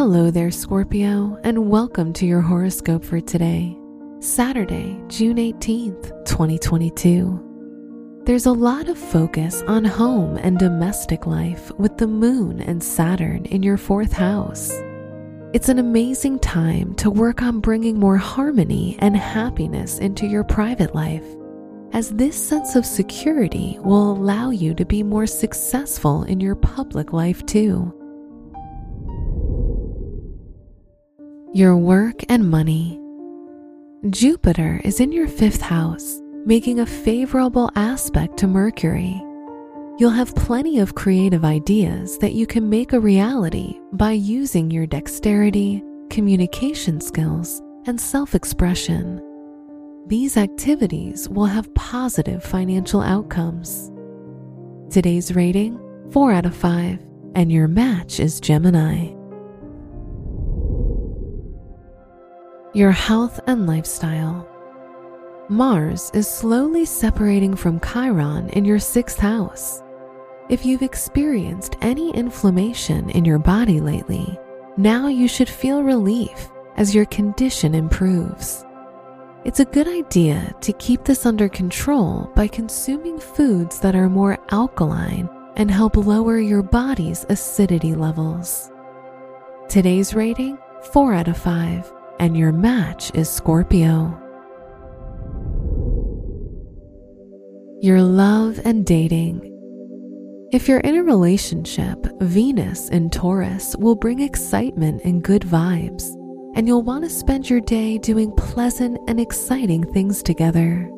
Hello there, Scorpio, and welcome to your horoscope for today, Saturday, June 18th, 2022. There's a lot of focus on home and domestic life with the moon and Saturn in your fourth house. It's an amazing time to work on bringing more harmony and happiness into your private life, as this sense of security will allow you to be more successful in your public life too. Your work and money. Jupiter is in your fifth house, making a favorable aspect to Mercury. You'll have plenty of creative ideas that you can make a reality by using your dexterity, communication skills, and self expression. These activities will have positive financial outcomes. Today's rating 4 out of 5, and your match is Gemini. Your health and lifestyle. Mars is slowly separating from Chiron in your sixth house. If you've experienced any inflammation in your body lately, now you should feel relief as your condition improves. It's a good idea to keep this under control by consuming foods that are more alkaline and help lower your body's acidity levels. Today's rating 4 out of 5 and your match is Scorpio. Your love and dating. If you're in a relationship, Venus in Taurus will bring excitement and good vibes, and you'll want to spend your day doing pleasant and exciting things together.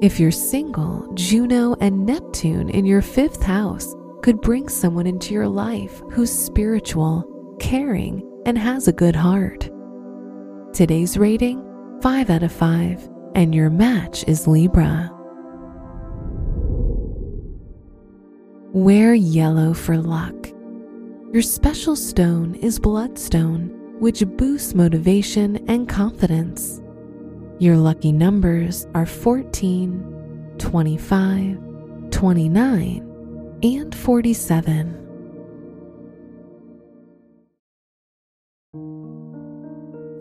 If you're single, Juno and Neptune in your fifth house could bring someone into your life who's spiritual, caring, and has a good heart. Today's rating 5 out of 5, and your match is Libra. Wear yellow for luck. Your special stone is bloodstone, which boosts motivation and confidence. Your lucky numbers are 14, 25, 29, and 47.